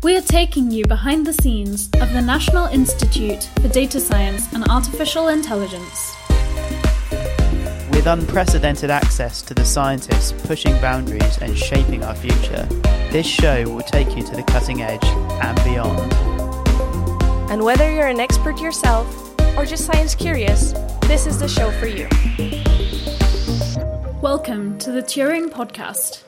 We are taking you behind the scenes of the National Institute for Data Science and Artificial Intelligence. With unprecedented access to the scientists pushing boundaries and shaping our future, this show will take you to the cutting edge and beyond. And whether you're an expert yourself or just science curious, this is the show for you. Welcome to the Turing Podcast.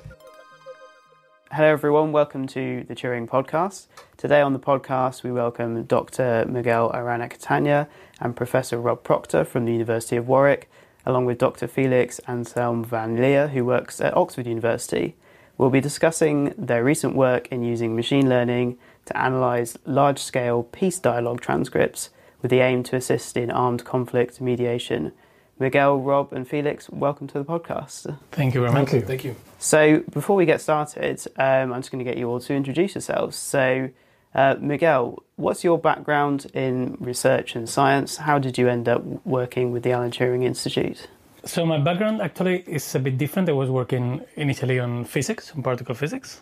Hello, everyone. Welcome to the Turing Podcast. Today on the podcast, we welcome Dr. Miguel Arana Catania and Professor Rob Proctor from the University of Warwick, along with Dr. Felix Anselm van Lier, who works at Oxford University. We'll be discussing their recent work in using machine learning to analyse large scale peace dialogue transcripts with the aim to assist in armed conflict mediation Miguel, Rob, and Felix, welcome to the podcast. Thank you very much. Thank you. Thank you. So, before we get started, um, I'm just going to get you all to introduce yourselves. So, uh, Miguel, what's your background in research and science? How did you end up working with the Alan Turing Institute? So, my background actually is a bit different. I was working initially on physics, on particle physics.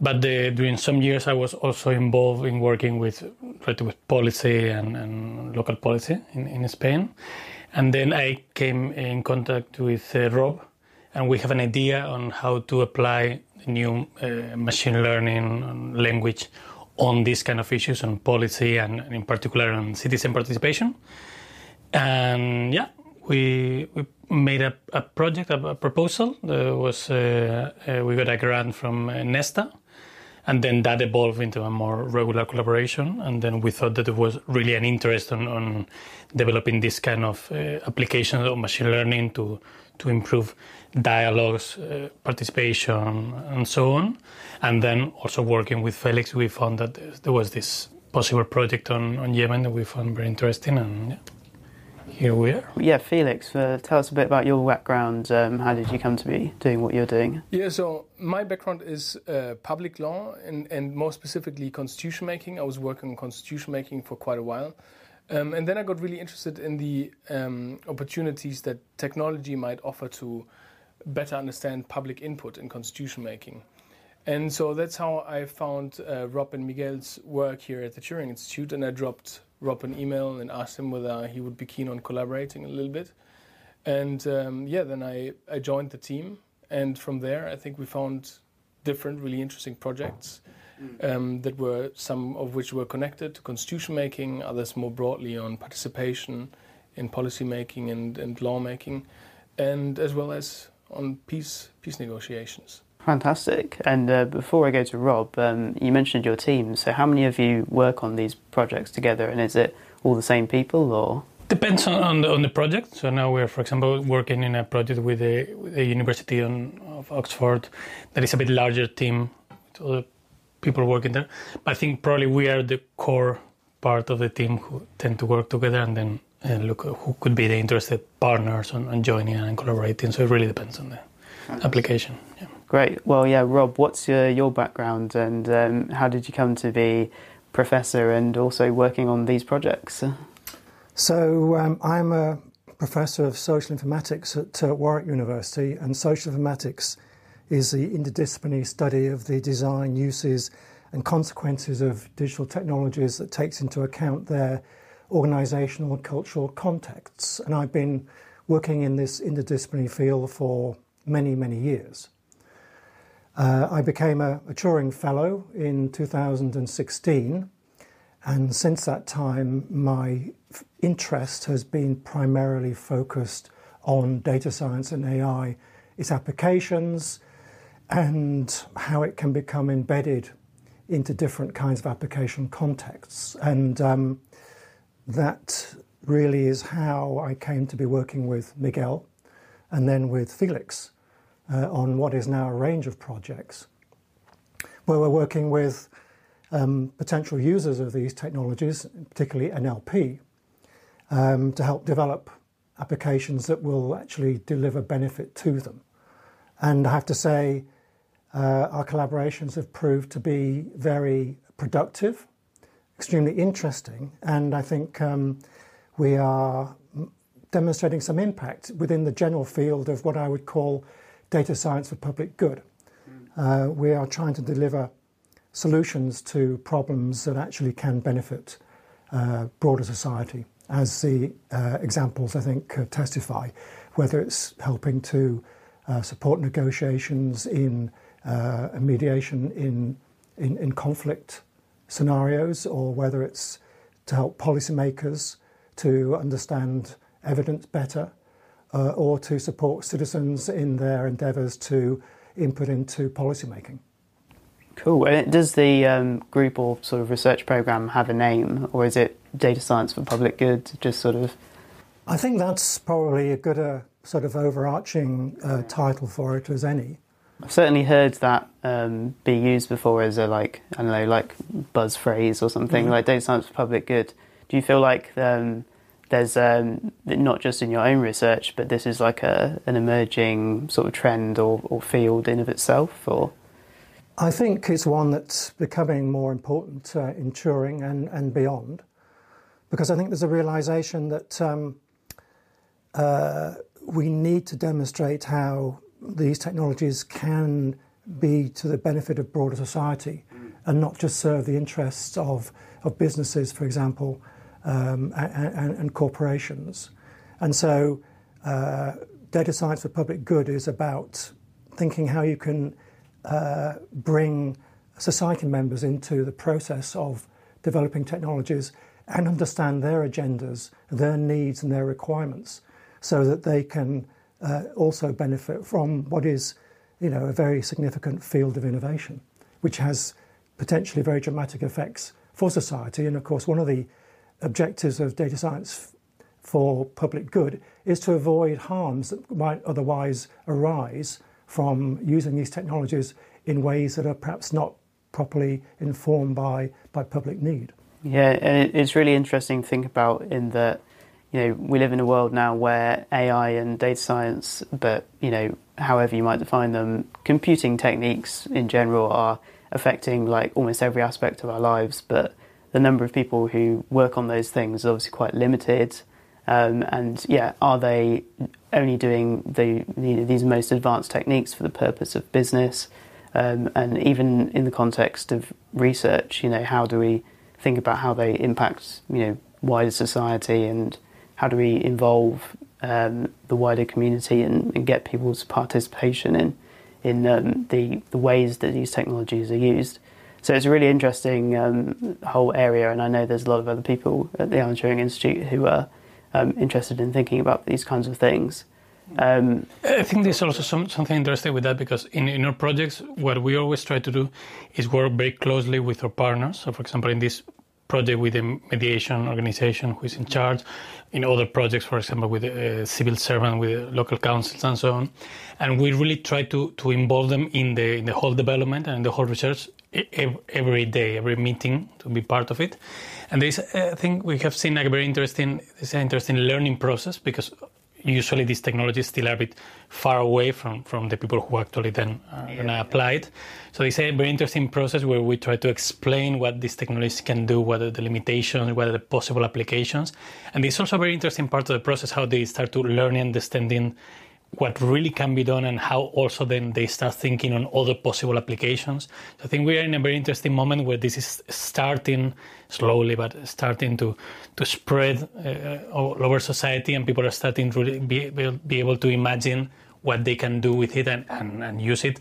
But the, during some years, I was also involved in working with, with policy and, and local policy in, in Spain. And then I came in contact with uh, Rob, and we have an idea on how to apply new uh, machine learning language on these kind of issues on policy and in particular on citizen participation. And yeah, we, we made a, a project, a, a proposal. There was uh, uh we got a grant from uh, Nesta and then that evolved into a more regular collaboration. And then we thought that it was really an interest on, on developing this kind of uh, applications of machine learning to to improve dialogues uh, participation and so on. And then also working with felix we found that there was this possible project on, on yemen that we found very interesting and yeah here we are. Yeah, Felix, uh, tell us a bit about your background. Um, how did you come to be doing what you're doing? Yeah, so my background is uh, public law and, and more specifically constitution making. I was working on constitution making for quite a while. Um, and then I got really interested in the um, opportunities that technology might offer to better understand public input in constitution making. And so that's how I found uh, Rob and Miguel's work here at the Turing Institute, and I dropped Rob an email and asked him whether he would be keen on collaborating a little bit. And um, yeah, then I, I joined the team, and from there, I think we found different, really interesting projects mm. um, that were some of which were connected to constitution making, others more broadly on participation in policy making and, and law making, and as well as on peace peace negotiations. Fantastic. And uh, before I go to Rob, um, you mentioned your team. So, how many of you work on these projects together? And is it all the same people, or depends on, on the, on the project. So now we're, for example, working in a project with a, with university on, of Oxford that is a bit larger team, with other people working there. But I think probably we are the core part of the team who tend to work together, and then uh, look who could be the interested partners on, on joining and collaborating. So it really depends on the application. Yeah. Great. Well, yeah, Rob, what's your, your background and um, how did you come to be professor and also working on these projects? So, um, I'm a professor of social informatics at uh, Warwick University, and social informatics is the interdisciplinary study of the design, uses, and consequences of digital technologies that takes into account their organizational and cultural contexts. And I've been working in this interdisciplinary field for many, many years. Uh, I became a, a, Turing Fellow in 2016, and since that time, my f- interest has been primarily focused on data science and AI, its applications, and how it can become embedded into different kinds of application contexts. And um, that really is how I came to be working with Miguel and then with Felix on what is now a range of projects where we're working with um, potential users of these technologies, particularly NLP, um, to help develop applications that will actually deliver benefit to them. And I have to say, uh, our collaborations have proved to be very productive, extremely interesting, and I think um, we are demonstrating some impact within the general field of what I would call data science for public good. Uh, we are trying to deliver solutions to problems that actually can benefit uh, broader society, as the uh, examples I think uh, testify, whether it's helping to uh, support negotiations in uh, mediation in, in, in conflict scenarios, or whether it's to help policymakers to understand evidence better, uh, or to support citizens in their endeavours to input into policymaking. Cool. And does the um, group or sort of research program have a name, or is it Data Science for Public Good? Just sort of. I think that's probably a good uh, sort of overarching uh, title for it as any. I've certainly heard that um, be used before as a like I don't know like buzz phrase or something mm-hmm. like data science for public good. Do you feel like um, there's um, not just in your own research, but this is like a, an emerging sort of trend or, or field in of itself, or? I think it's one that's becoming more important uh, in Turing and, and beyond, because I think there's a realization that um, uh, we need to demonstrate how these technologies can be to the benefit of broader society and not just serve the interests of, of businesses, for example, and, and, corporations. And so, uh, data science for public good is about thinking how you can uh, bring society members into the process of developing technologies and understand their agendas, their needs, and their requirements so that they can uh, also benefit from what is you know, a very significant field of innovation, which has potentially very dramatic effects for society. And of course, one of the objectives of data science for public good is to avoid harms that might otherwise arise from using these technologies in ways that are perhaps not properly informed by, by public need. Yeah, and it's really interesting to think about in that, you know, we live in a world now where AI and data science, but, you know, however you might define them, computing techniques in general are affecting like almost every aspect of our lives, but the number of people who work on those things is obviously quite limited. Um, and yeah, are they only doing the, you know, these most advanced techniques for the purpose of business? Um, and even in the context of research, you know, how do we think about how they impact, you know, wider society, and how do we involve um, the wider community and, and, get people's participation in in um, the the ways that these technologies are used? So it's a really interesting um, whole area, and I know there's a lot of other people at the Alan Turing Institute who are um, interested in thinking about these kinds of things. Um, I think there's also some, something interesting with that because in, in our projects, what we always try to do is work very closely with our partners. So, for example, in this project with the mediation organization who is in charge, in other projects, for example, with a civil servant, with local councils and so on. And we really try to, to involve them in the, in the whole development and the whole research every day, every meeting to be part of it. And this, uh, I think we have seen a very interesting, this interesting learning process because usually these technologies still are a bit far away from, from the people who actually then are going to apply it. So it's a very interesting process where we try to explain what these technologies can do, what are the limitations, what are the possible applications. And it's also a very interesting part of the process how they start to learn and understanding what really can be done and how also then they start thinking on other possible applications. So I think we are in a very interesting moment where this is starting slowly, but starting to to spread uh, all over society, and people are starting to really be, be able to imagine what they can do with it and, and, and use it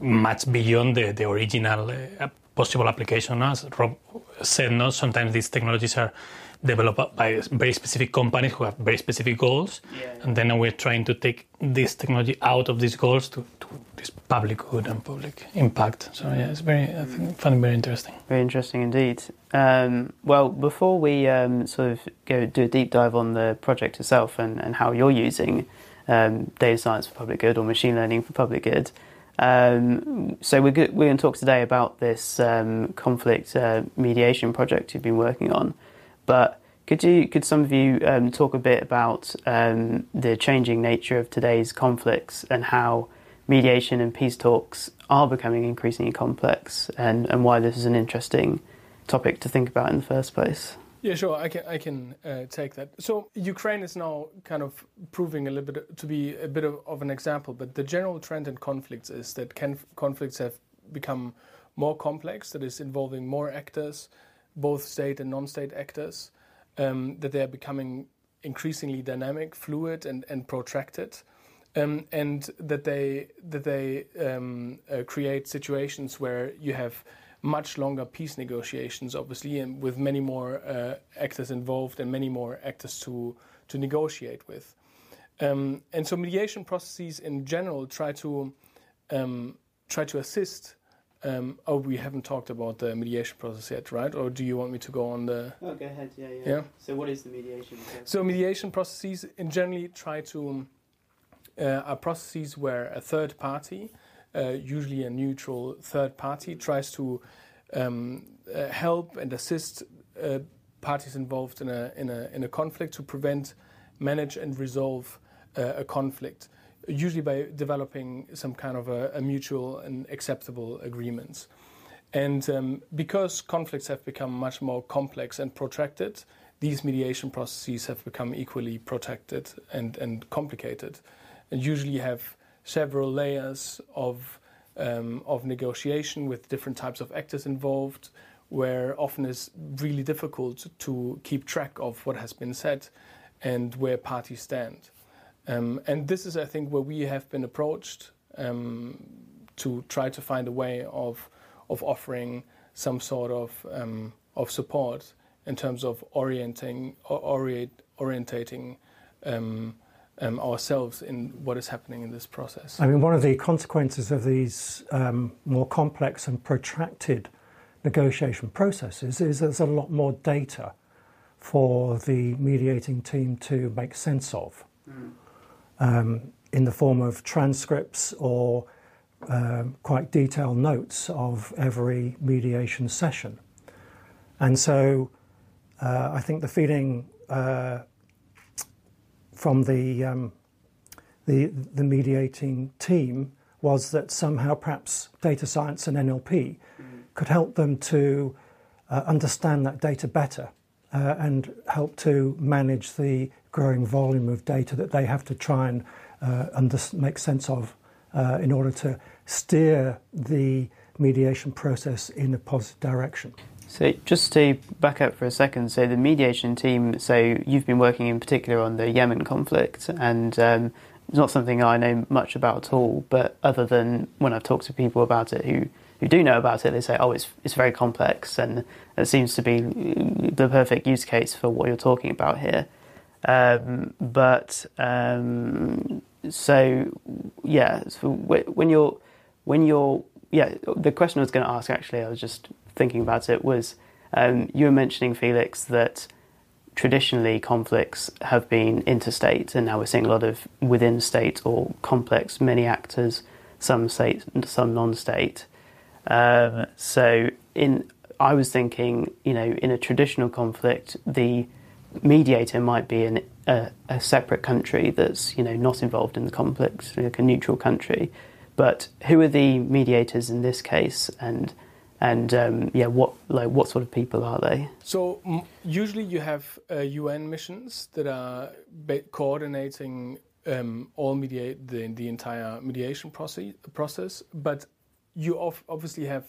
much beyond the, the original uh, possible application. As Rob said, no, sometimes these technologies are developed by very specific companies who have very specific goals, yeah. and then we're trying to take this technology out of these goals to, to this public good and public impact. So yeah, it's very I think, find it very interesting. Very interesting indeed. Um, well, before we um, sort of go do a deep dive on the project itself and, and how you're using um, data science for public good or machine learning for public good. Um, so we're, we're going to talk today about this um, conflict uh, mediation project you've been working on. But could you could some of you um, talk a bit about um, the changing nature of today's conflicts and how mediation and peace talks are becoming increasingly complex and, and why this is an interesting topic to think about in the first place? Yeah, sure. I can I can uh, take that. So Ukraine is now kind of proving a little bit to be a bit of, of an example, but the general trend in conflicts is that conflicts have become more complex, that is involving more actors, both state and non-state actors, um, that they are becoming increasingly dynamic, fluid, and, and protracted. Um, and that they that they um, uh, create situations where you have much longer peace negotiations, obviously, and with many more uh, actors involved and many more actors to to negotiate with. Um, and so, mediation processes in general try to um, try to assist. Um, oh, we haven't talked about the mediation process yet, right? Or do you want me to go on the? Oh, go ahead. Yeah, yeah. Yeah. So, what is the mediation? process? So mediation processes in generally try to uh, are processes where a third party, uh, usually a neutral third party, tries to um, uh, help and assist uh, parties involved in a, in a in a conflict to prevent, manage, and resolve uh, a conflict. Usually by developing some kind of a, a mutual and acceptable agreements. And um, because conflicts have become much more complex and protracted, these mediation processes have become equally protracted and, and complicated, and usually have several layers of, um, of negotiation with different types of actors involved, where often it's really difficult to keep track of what has been said and where parties stand. Um, and this is, I think, where we have been approached um, to try to find a way of of offering some sort of um, of support in terms of orienting or orient, orientating um, um, ourselves in what is happening in this process. I mean, one of the consequences of these um, more complex and protracted negotiation processes is there's a lot more data for the mediating team to make sense of um, in the form of transcripts or um, quite detailed notes of every mediation session. And so uh, I think the feeling uh, from the, um, the, the mediating team was that somehow perhaps data science and NLP could help them to uh, understand that data better uh, and help to manage the growing volume of data that they have to try and uh, make sense of uh, in order to steer the mediation process in a positive direction. So, just to back up for a second, so the mediation team, so you've been working in particular on the Yemen conflict, and um, it's not something I know much about at all, but other than when I've talked to people about it who, who do know about it, they say, oh, it's, it's very complex, and it seems to be the perfect use case for what you're talking about here. Um, but um, so, yeah, so when you're when you're yeah, the question I was going to ask actually, I was just thinking about it was um, you were mentioning Felix that traditionally conflicts have been interstate, and now we're seeing a lot of within state or complex, many actors, some state, some non-state. Um, so in I was thinking, you know, in a traditional conflict, the mediator might be in a, a separate country that's you know not involved in the conflict, like a neutral country. But who are the mediators in this case, and and um, yeah, what like what sort of people are they? So usually you have uh, UN missions that are coordinating um, all mediate the, the entire mediation process, process, but you obviously have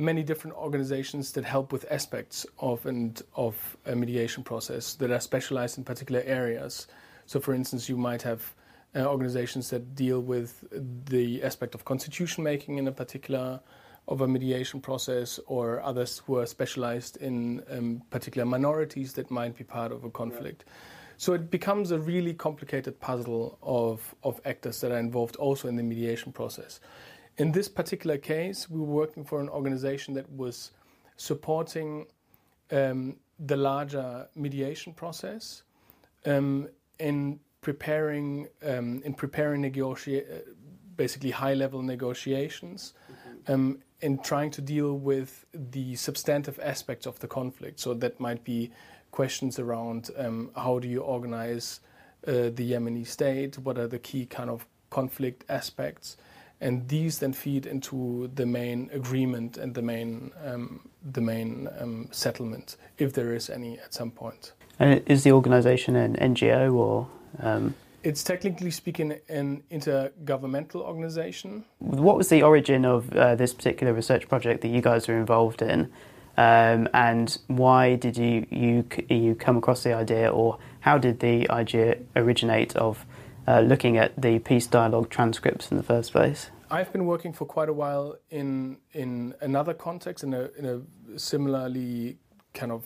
many different organizations that help with aspects of and of a mediation process that are specialized in particular areas. So, for instance, you might have uh, organizations that deal with the aspect of constitution making in a particular of a mediation process, or others who are specialized in um, particular minorities that might be part of a conflict. So it becomes a really complicated puzzle of, of actors that are involved also in the mediation process. In this particular case, we were working for an organization that was supporting um, the larger mediation process um, in preparing um, in preparing basically high level negotiations um, in trying to deal with the substantive aspects of the conflict. So that might be questions around um, how do you organize uh, the Yemeni state, what are the key kind of conflict aspects, and these then feed into the main agreement and the main um, the main um, settlement, if there is any at some point. And is the organisation an NGO or? Um... It's technically speaking an intergovernmental organization. What was the origin of uh, this particular research project that you guys were involved in? Um, and why did you, you you come across the idea, or how did the idea originate of uh, looking at the peace dialogue transcripts in the first place? I've been working for quite a while in in another context, in a in a similarly kind of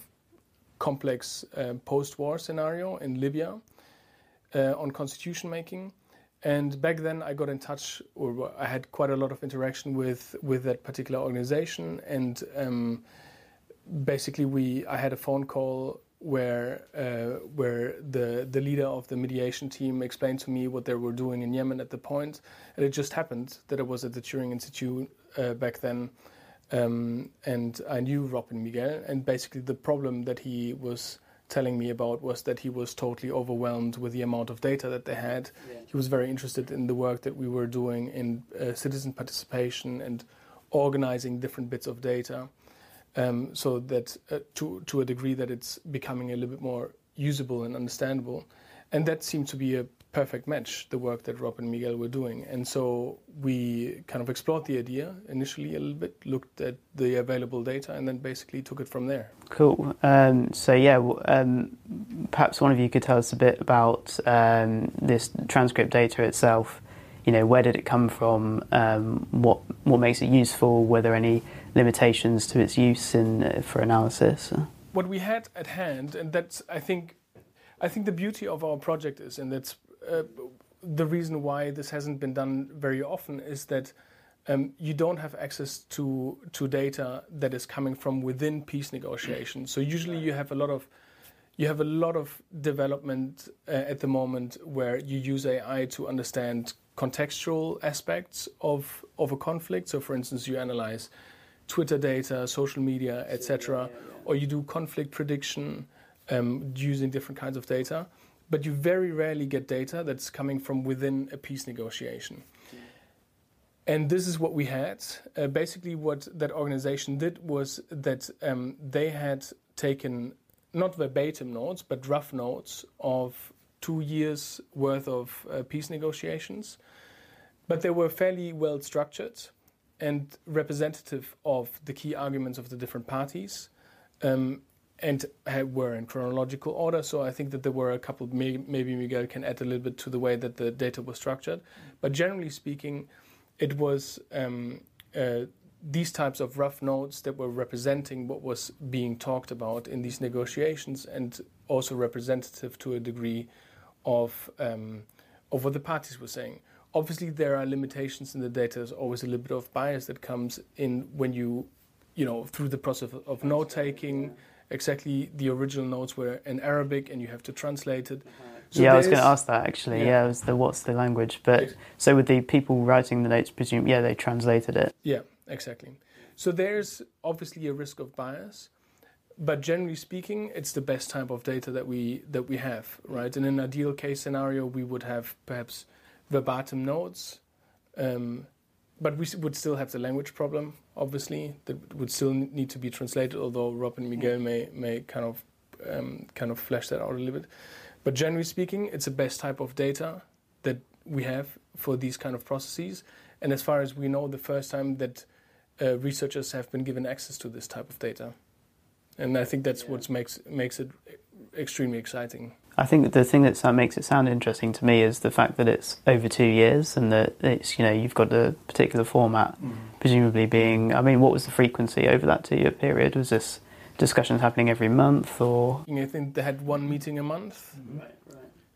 complex uh, post-war scenario in Libya uh, on constitution making. And back then, I got in touch, or I had quite a lot of interaction with with that particular organization. And um, basically, we I had a phone call where uh, where the the leader of the mediation team explained to me what they were doing in Yemen at the point, and it just happened that I was at the Turing Institute uh, back then, um, and I knew Rob and Miguel, and basically the problem that he was telling me about was that he was totally overwhelmed with the amount of data that they had. Yeah. He was very interested in the work that we were doing in uh, citizen participation and organizing different bits of data, so that uh, to to a degree that it's becoming a little bit more usable and understandable, and that seemed to be a perfect match, the work that Rob and Miguel were doing. And so we kind of explored the idea initially a little bit, looked at the available data, and then basically took it from there. Cool. Um, so, yeah, um, perhaps one of you could tell us a bit about um, this transcript data itself. You know, where did it come from? Um, what what makes it useful? Were there any limitations to its use in uh, for analysis? What we had at hand, and that's I think I think the beauty of our project is, and that's uh, the reason why this hasn't been done very often is that um, you don't have access to to data that is coming from within peace negotiations. So usually you have a lot of you have a lot of development uh, at the moment where you use AI to understand contextual aspects of of a conflict. So for instance, you analyze Twitter data, social media, etc., or you do conflict prediction um, using different kinds of data but you very rarely get data that's coming from within a peace negotiation. And this is what we had. Uh, basically, what that organization did was that um, they had taken not verbatim notes, but rough notes of two years worth of uh, peace negotiations. But they were fairly well structured and representative of the key arguments of the different parties. Um, and were in chronological order. So I think that there were a couple. Maybe Miguel can add a little bit to the way that the data was structured, but generally speaking, it was um, uh, these types of rough notes that were representing what was being talked about in these negotiations, and also representative to a degree of um, of what the parties were saying. Obviously, there are limitations in the data. There's always a little bit of bias that comes in when you, you know, through the process of, of note taking exactly the original notes were in Arabic and you have to translate it. So yeah, I was going to ask that actually. Yeah, yeah was the what's the language? But so with the people writing the notes, presume yeah they translated it. Yeah, exactly. So there's obviously a risk of bias, but generally speaking, it's the best type of data that we that we have, right? In an ideal case scenario, we would have perhaps verbatim notes. Um, but we would still have the language problem, obviously, that would still need to be translated. Although Rob and Miguel may may kind of um, kind of flesh that out a little bit. But generally speaking, it's the best type of data that we have for these kind of processes. And as far as we know, the first time that uh, researchers have been given access to this type of data, and I think that's yeah. what makes makes it extremely exciting. I think the thing that makes it sound interesting to me is the fact that it's over two years and that it's you know you've got a particular format, mm. presumably being. I mean, what was the frequency over that two-year period? Was this discussions happening every month or? I think they had one meeting a month. Mm-hmm. Right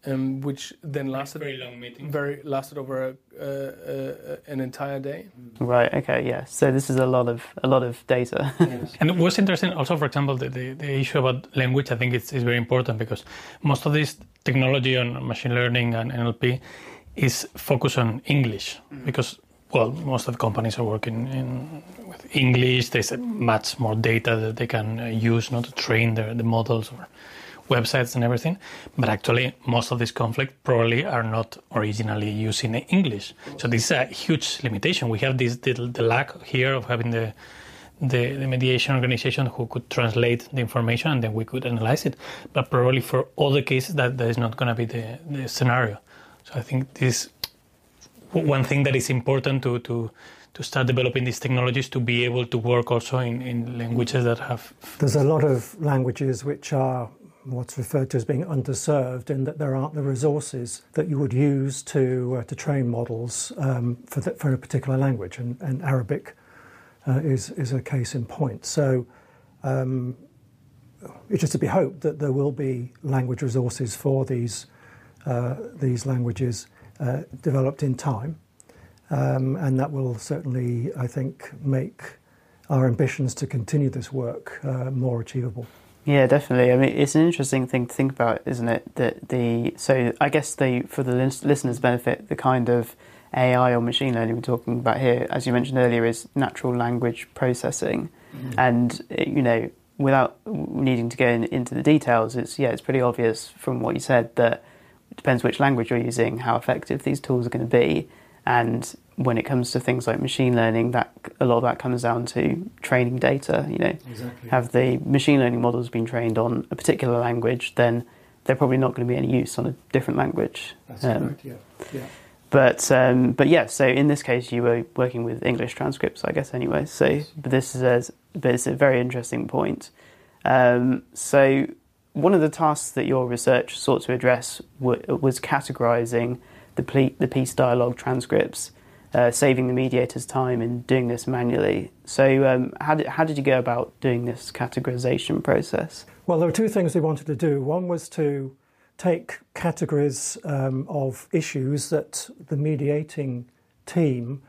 um, which then lasted very long meeting. Very lasted over a, uh, uh, an entire day. Right. Okay. Yeah. So this is a lot of a lot of data. yes. And what's interesting, also, for example, the, the, the, issue about language, I think it's, is very important because most of this technology on machine learning and NLP is focused on English mm-hmm. because well, most of the companies are working in with English. There's much more data that they can uh, use not to train their, the models or websites and everything. But actually, most of these conflicts probably are not originally using in English. So this is a huge limitation. We have this the, the lack here of having the, the, the mediation organization who could translate the information and then we could analyze it. But probably for all the cases that that is not going to be the, the scenario. So I think this one thing that is important to, to to start developing these technologies to be able to work also in, in languages that have. There's a lot of languages which are what's referred to as being underserved in that there aren't the resources that you would use to uh, to train models um, for the, for a particular language, and, and Arabic uh, is is a case in point. So. Um, it's just to be hoped that there will be language resources for these uh, these languages uh, developed in time, um, and that will certainly, I think, make our ambitions to continue this work uh, more achievable. Yeah, definitely. I mean, it's an interesting thing to think about, isn't it? That the so I guess the for the listeners' benefit, the kind of AI or machine learning we're talking about here, as you mentioned earlier, is natural language processing, mm-hmm. and you know, without needing to go in, into the details, it's yeah, it's pretty obvious from what you said that it depends which language you're using, how effective these tools are going to be, and when it comes to things like machine learning, that a lot of that comes down to training data. You know, exactly. have the machine learning models been trained on a particular language, then they're probably not going to be any use on a different language. That's um, Yeah. yeah. But um, but yeah, so in this case, you were working with English transcripts, I guess. Anyway, so but this is a, but it's a very interesting point. Um, so one of the tasks that your research sought to address w- was categorizing the, ple- the peace dialogue transcripts, uh, saving the mediator's time in doing this manually. So, um, how, did, how did you go about doing this categorization process? Well, there were two things we wanted to do. One was to take categories um, of issues that the mediating team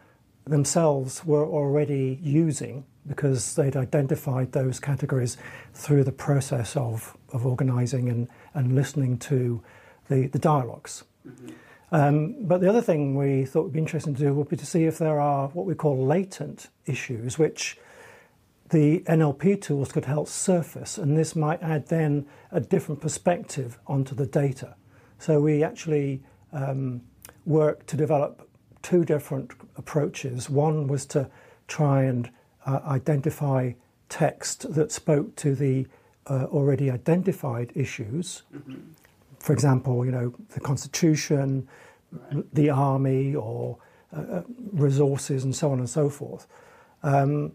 themselves were already using because they'd identified those categories through the process of, of organising and, and listening to the, the dialogues. Mm-hmm. Um, but the other thing we thought would be interesting to do would be to see if there are what we call latent issues, which the NLP tools could help surface, and this might add then a different perspective onto the data. So we actually um, worked to develop two different approaches. One was to try and uh, identify text that spoke to the uh, already identified issues. Mm-hmm for example, you know, the constitution, right. the army, or uh, uh, resources, and so on and so forth. Um,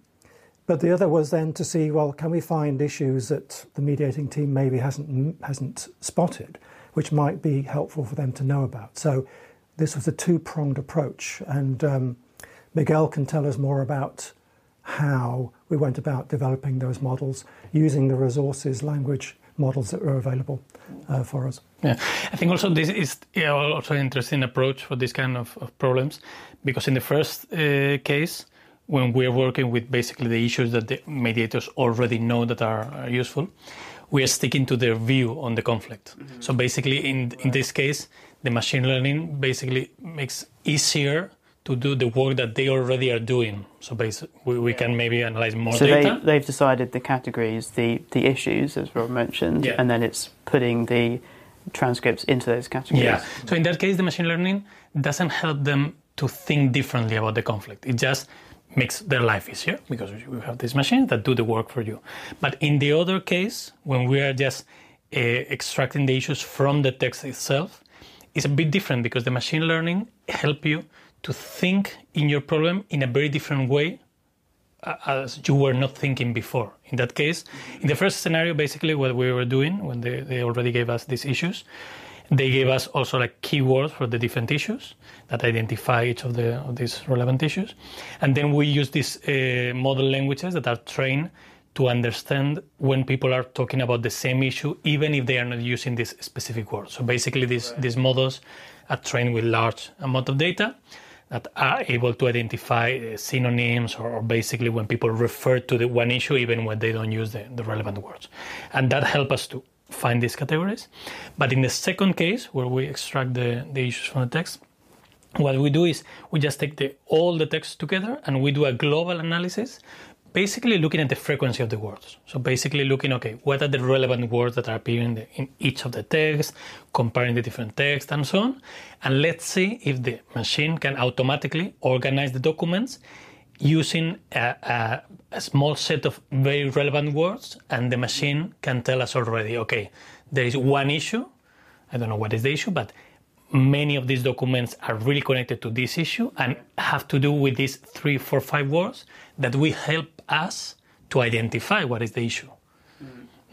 but the other was then to see, well, can we find issues that the mediating team maybe hasn't hasn't spotted, which might be helpful for them to know about. So this was a two-pronged approach, and um, Miguel can tell us more about how we went about developing those models using the resources, language, models that were available uh, for us. Yeah, I think also this is also an interesting approach for this kind of, of problems because in the first uh, case, when we're working with basically the issues that the mediators already know that are, are useful, we are sticking to their view on the conflict. Mm-hmm. So basically, in in this case, the machine learning basically makes easier to do the work that they already are doing. So basically, we, we can maybe analyze more so data. they, they've decided the categories, the, the issues, as Rob mentioned, yeah. and then it's putting the transcripts into those categories. Yeah. So in that case, the machine learning doesn't help them to think differently about the conflict. It just makes their life easier because we have these machines that do the work for you. But in the other case, when we are just uh, extracting the issues from the text itself, it's a bit different because the machine learning help you to think in your problem in a very different way as you were not thinking before. In that case, in the first scenario, basically what we were doing when they, they already gave us these issues, they gave us also like keywords for the different issues that identify each of the of these relevant issues, and then we use these uh, model languages that are trained to understand when people are talking about the same issue, even if they are not using this specific word. So basically, these right. these models are trained with large amount of data, that are able to identify uh, synonyms or, basically when people refer to the one issue even when they don't use the, the relevant words. And that helps us to find these categories. But in the second case, where we extract the, the issues from the text, what we do is we just take the, all the text together and we do a global analysis basically looking at the frequency of the words. So basically looking, okay, what are the relevant words that are appearing in, in each of the texts, comparing the different texts and so on. And let's see if the machine can automatically organize the documents using a, a, a, small set of very relevant words and the machine can tell us already, okay, there is one issue. I don't know what is the issue, but many of these documents are really connected to this issue and have to do with these three, four, five words that will help us to identify what is the issue.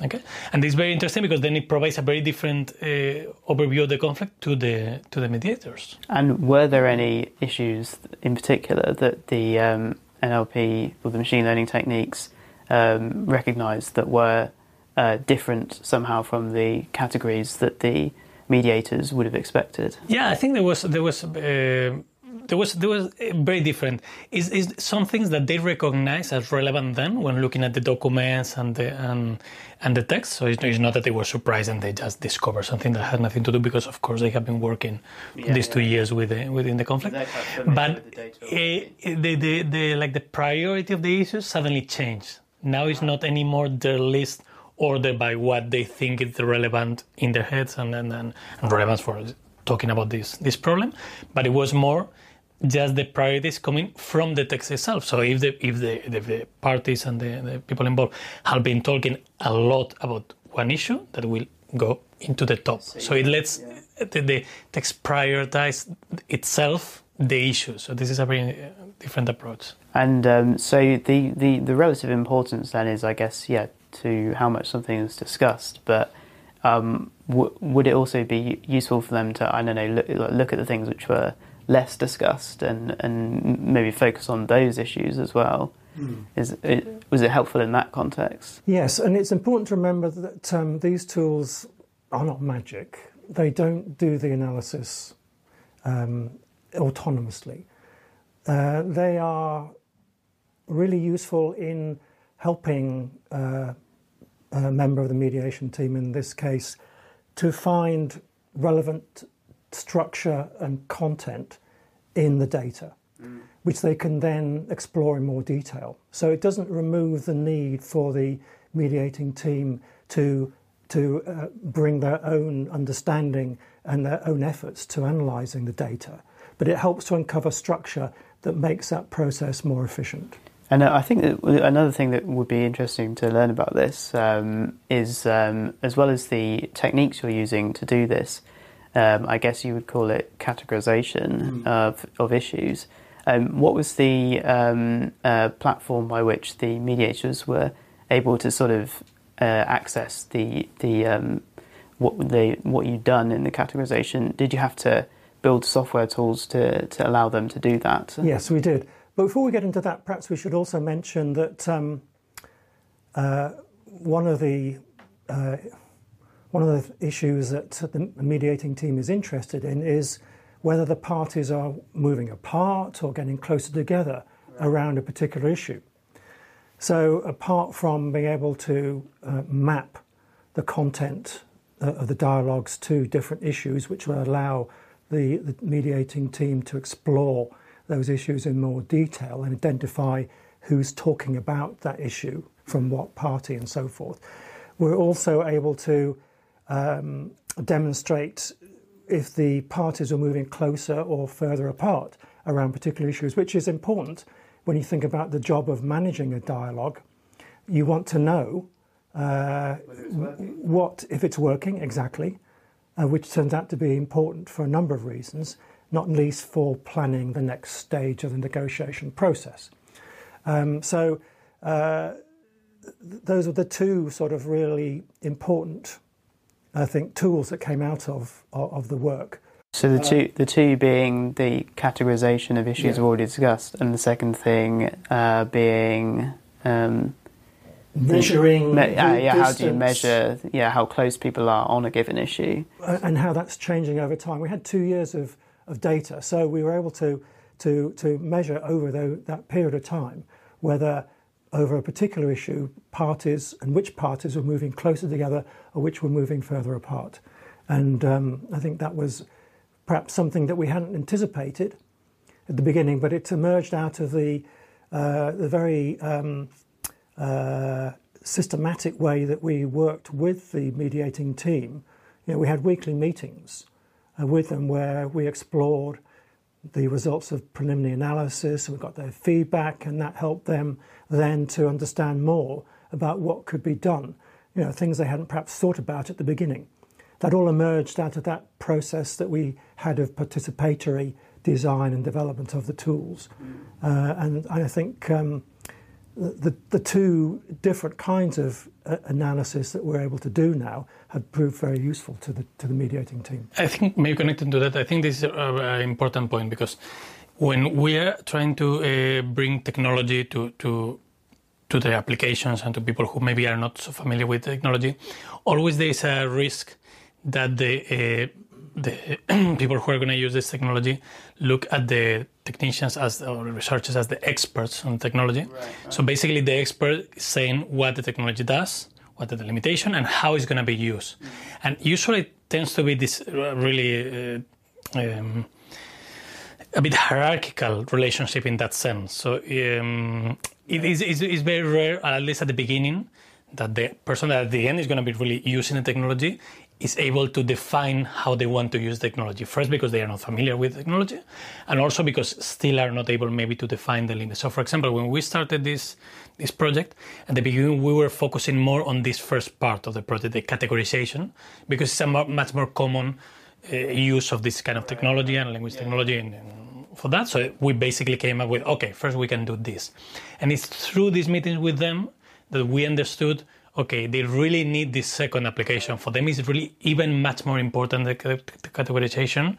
Okay, and it's very interesting because then it provides a very different uh, overview of the conflict to the to the mediators. And were there any issues in particular that the um, NLP or the machine learning techniques um, recognised that were uh, different somehow from the categories that the mediators would have expected? Yeah, I think there was there was. Uh, there was there was very different. Is is some things that they recognize as relevant then when looking at the documents and the and and the text. So it's, it's not that they were surprised and they just discovered something that had nothing to do because of course they have been working Yeah, these yeah. two years with the, within the conflict. They're quite familiar But the uh, the, the the like the priority of the issues suddenly changed. Now it's not anymore their list ordered by what they think is relevant in their heads and and, and, and relevance for talking about this this problem, but it was more just the priorities coming from the text itself. So if the if the, the, the parties and the, the people involved have been talking a lot about one issue, that will go into the top. So it lets the, the text prioritize itself the issue. So this is a very uh, different approach. And um, so the, the, the relative importance then is, I guess, yeah, to how much something is discussed. But um, w- would it also be useful for them to, I don't know, look, look at the things which were less discussed and, and maybe focus on those issues as well? Is it, was it helpful in that context? Yes, and it's important to remember that um, these tools are not magic. They don't do the analysis um, autonomously. Uh, they are really useful in helping uh, a member of the mediation team, in this case, to find relevant structure and content in the data, which they can then explore in more detail. So it doesn't remove the need for the mediating team to to uh, bring their own understanding and their own efforts to analysing the data, but it helps to uncover structure that makes that process more efficient. And uh, I think that another thing that would be interesting to learn about this um, is, um, as well as the techniques you're using to do this, um, I guess you would call it categorization of, of issues. Um, what was the um, uh, platform by which the mediators were able to sort of uh, access the the um, what they what you'd done in the categorization? Did you have to build software tools to, to allow them to do that? Yes, we did. But before we get into that, perhaps we should also mention that um, uh, one of the uh, one of the issues that the mediating team is interested in is whether the parties are moving apart or getting closer together around a particular issue. So, apart from being able to uh, map the content uh, of the dialogues to different issues, which will allow the, the mediating team to explore those issues in more detail and identify who's talking about that issue from what party and so forth. We're also able to um, demonstrate if the parties are moving closer or further apart around particular issues, which is important when you think about the job of managing a dialogue. You want to know uh, what, if it's working exactly, uh, which turns out to be important for a number of reasons, not least for planning the next stage of the negotiation process. Um, so, uh, th- those are the two sort of really important, I think, tools that came out of, of, the work. So the two, the two being the categorization of issues Yeah. we've already discussed, and the second thing uh, being um, Measuring. me- uh, the yeah, how do you measure yeah how close people are on a given issue? uh, and how that's changing over time. We had two years of, of data, so we were able to, to, to measure over tho- that period of time whether over a particular issue parties and which parties were moving closer together or which were moving further apart. And um, I think that was perhaps something that we hadn't anticipated at the beginning, but it emerged out of the, uh, the very um, uh, systematic way that we worked with the mediating team. You know, we had weekly meetings uh, with them where we explored the results of preliminary analysis, and we got their feedback, and that helped them then to understand more about what could be done. You know, things they hadn't perhaps thought about at the beginning. that all emerged out of that process that we had of participatory design and development of the tools. Uh, and I think um, the, the two different kinds of uh, analysis that we're able to do now have proved very useful to the, to the mediating team. I think, maybe connected to that, I think this is an important point because when we are trying to uh, bring technology to, to to the applications and to people who maybe are not so familiar with technology, always there is a risk that the uh, the people who are going to use this technology look at the technicians as or researchers as the experts on technology. Right, right. So basically, the expert is saying what the technology does, what are the limitation, and how it's going to be used. Mm. And usually, it tends to be this really. Uh, um, a bit hierarchical relationship in that sense. So um, it is it's very rare, at least at the beginning, that the person that at the end is going to be really using the technology is able to define how they want to use technology. First, because they are not familiar with technology, and also because still are not able maybe to define the limits. So, for example, when we started this this project at the beginning, we were focusing more on this first part of the project, the categorization, because it's a much more common uh, use of this kind of technology and language technology in, in, for that. So we basically came up with okay, first we can do this, and it's through these meetings with them that we understood okay, they really need this second application. For them, it's really even much more important the, the categorization,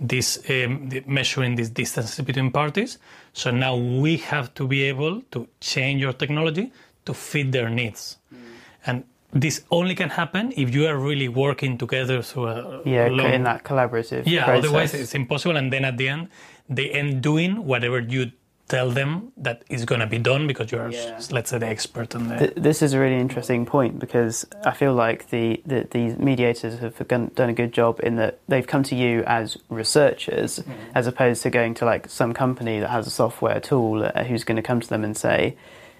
this um, the measuring these distances between parties. So now we have to be able to change your technology to fit their needs, mm. and this only can happen if you are really working together through a yeah long, in that collaborative yeah process. otherwise it's impossible and then at the end they end doing whatever you tell them that is going to be done because you're, yeah. let's say, the expert on that. This is a really interesting point because I feel like the, the these mediators have done a good job in that they've come to you as researchers mm. as opposed to going to like some company that has a software tool uh, who's going to come to them and say,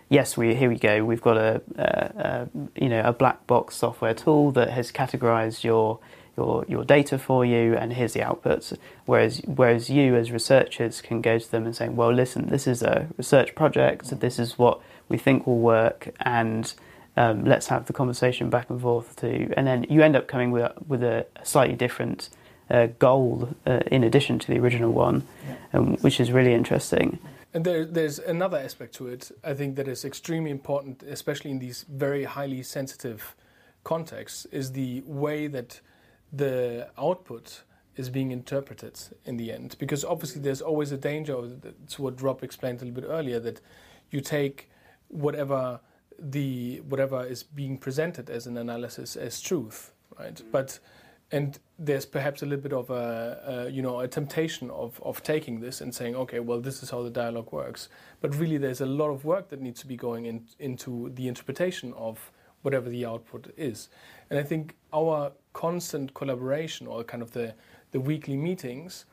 yes, we here we go. We've got a, a, a you know a black box software tool that has categorized your your, your data for you and here's the outputs. Whereas, whereas you as researchers can go to them and say, well, listen, this is a research project, this is what we think will work, and um, let's have the conversation back and forth to, and then you end up coming with a, with a slightly different uh, goal uh, in addition to the original one, um, which is really interesting. And there, there's another aspect to it, I think, that is extremely important, especially in these very highly sensitive contexts, is the way that the output is being interpreted in the end. Because obviously, there's always a danger, to what Rob explained a little bit earlier, that you take whatever the whatever is being presented as an analysis as truth, right? Mm-hmm. But and there's perhaps a little bit of a, a, you know a temptation of, of taking this and saying okay well this is how the dialogue works but really there's a lot of work that needs to be going in, into the interpretation of whatever the output is. And I think our constant collaboration or kind of the, the weekly meetings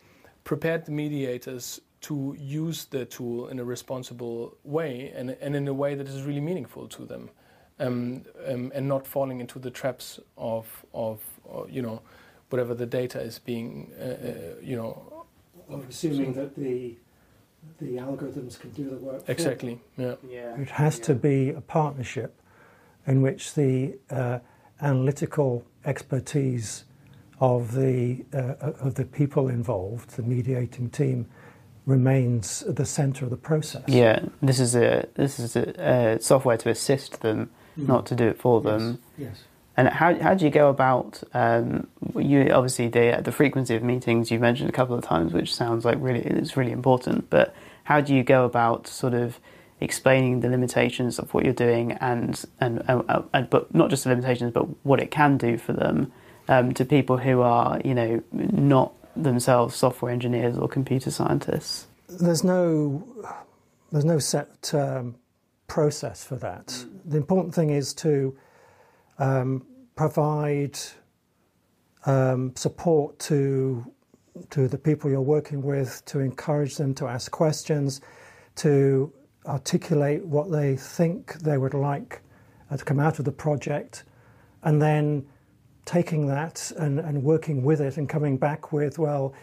prepared the mediators to use the tool in a responsible way and, and in a way that is really meaningful to them um, um, and not falling into the traps of, of uh, you know, whatever the data is being, uh, uh, you know. Of assuming that the the algorithms can do the work. Exactly. Yeah. yeah. It has yeah. to be a partnership in which the uh, analytical expertise of the uh, of the people involved, the mediating team, remains at the centre of the process. Yeah, this is a this is a, a software to assist them, mm. not to do it for them. Yes. yes. And how how do you go about? Um, you obviously the the frequency of meetings you've mentioned a couple of times, which sounds like really it's really important. But how do you go about sort of explaining the limitations of what you're doing and and, and, and but not just the limitations but what it can do for them um, to people who are you know not themselves software engineers or computer scientists. There's no there's no set um, process for that. The important thing is to um, provide um, support to to the people you're working with to encourage them to ask questions to articulate what they think they would like uh, to come out of the project, and then taking that and, and working with it and coming back with, well,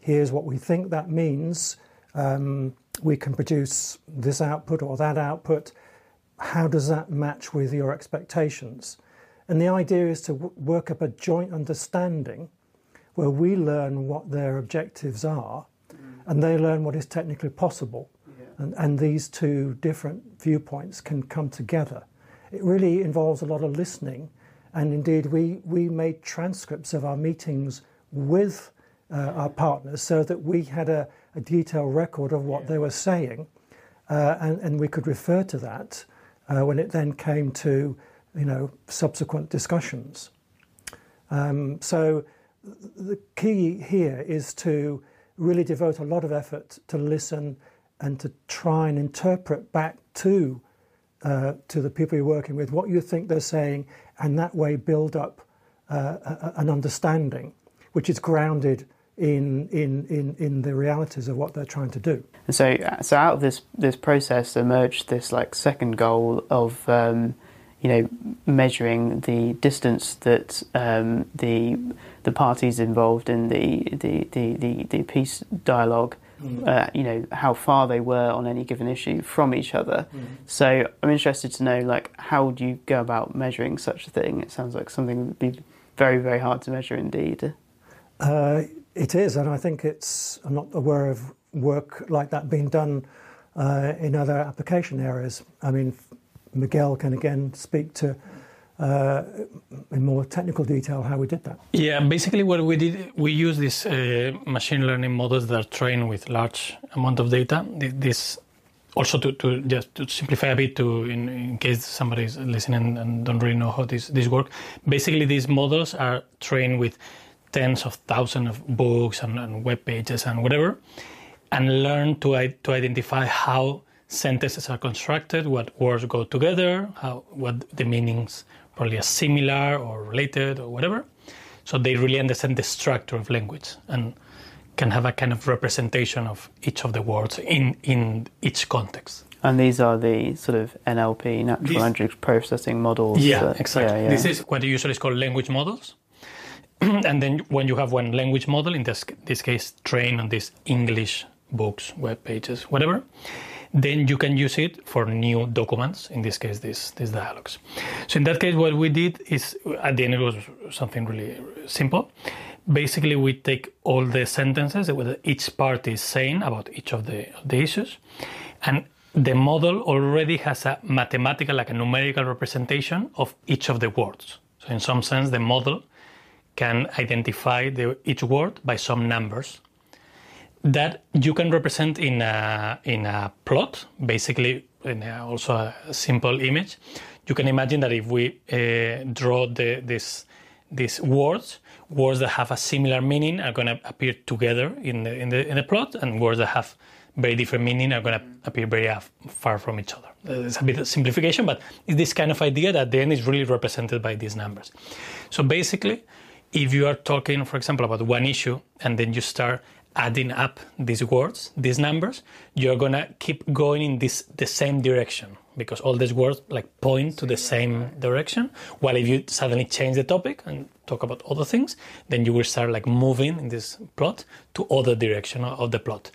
here's what we think that means. Um, we can produce this output or that output. How does that match with your expectations? And the idea is to w- work up a joint understanding where we learn what their objectives are and they learn what is technically possible. And, and these two different viewpoints can come together. It really involves a lot of listening. And indeed, we, we made transcripts of our meetings with uh, our partners so that we had a, a detailed record of what they were saying. Uh, and, and we could refer to that uh, when it then came to you know, subsequent discussions. Um, so the key here is to really devote a lot of effort to listen and to try and interpret back to uh, to the people you're working with what you think they're saying, and that way build up uh, a, an understanding, which is grounded in, in in in the realities of what they're trying to do. And so, so out of this this process emerged this like second goal of um, you know measuring the distance that um, the the parties involved in the the, the, the, the peace dialogue Mm. Uh, you know how far they were on any given issue from each other. Mm. So I'm interested to know like how do you go about measuring such a thing? It sounds like something that would be very very hard to measure indeed. Uh, it is, and I think it's. I'm not aware of work like that being done uh, in other application areas. I mean, Miguel can again speak to uh, in more technical detail how we did that. Yeah, basically what we did, we use these uh, machine learning models that are trained with large amount of data. This also to, to just to simplify a bit to in, in case somebody is listening and don't really know how this this work. Basically, these models are trained with tens of thousands of books and, and web pages and whatever, and learn to to identify how sentences are constructed, what words go together, how what the meanings probably are similar or related or whatever. So they really understand the structure of language and can have a kind of representation of each of the words in, in each context. And these are the sort of NLP, natural these, language processing models. Yeah, that, exactly. Yeah, yeah. This is what usually is called language models. and then when you have one language model, in this, this case, trained on these English books, web pages, whatever, then you can use it for new documents, in this case, these, these dialogues. So in that case, what we did is, at the end, it was something really simple. Basically, we take all the sentences that each party is saying about each of the, the issues, and the model already has a mathematical, like a numerical representation of each of the words. So in some sense, the model can identify the, each word by some numbers that you can represent in a, in a plot, basically in a, also a simple image. You can imagine that if we uh, draw the, this, these words, words that have a similar meaning are going to appear together in the, in, the, in the plot, and words that have very different meaning are going to appear very far from each other. It's a bit of simplification, but it's this kind of idea that then is really represented by these numbers. So basically, if you are talking, for example, about one issue, and then you start adding up these words, these numbers, you're gonna keep going in this the same direction because all these words like point to the same direction. While if you suddenly change the topic and talk about other things, then you will start like moving in this plot to other direction of the plot.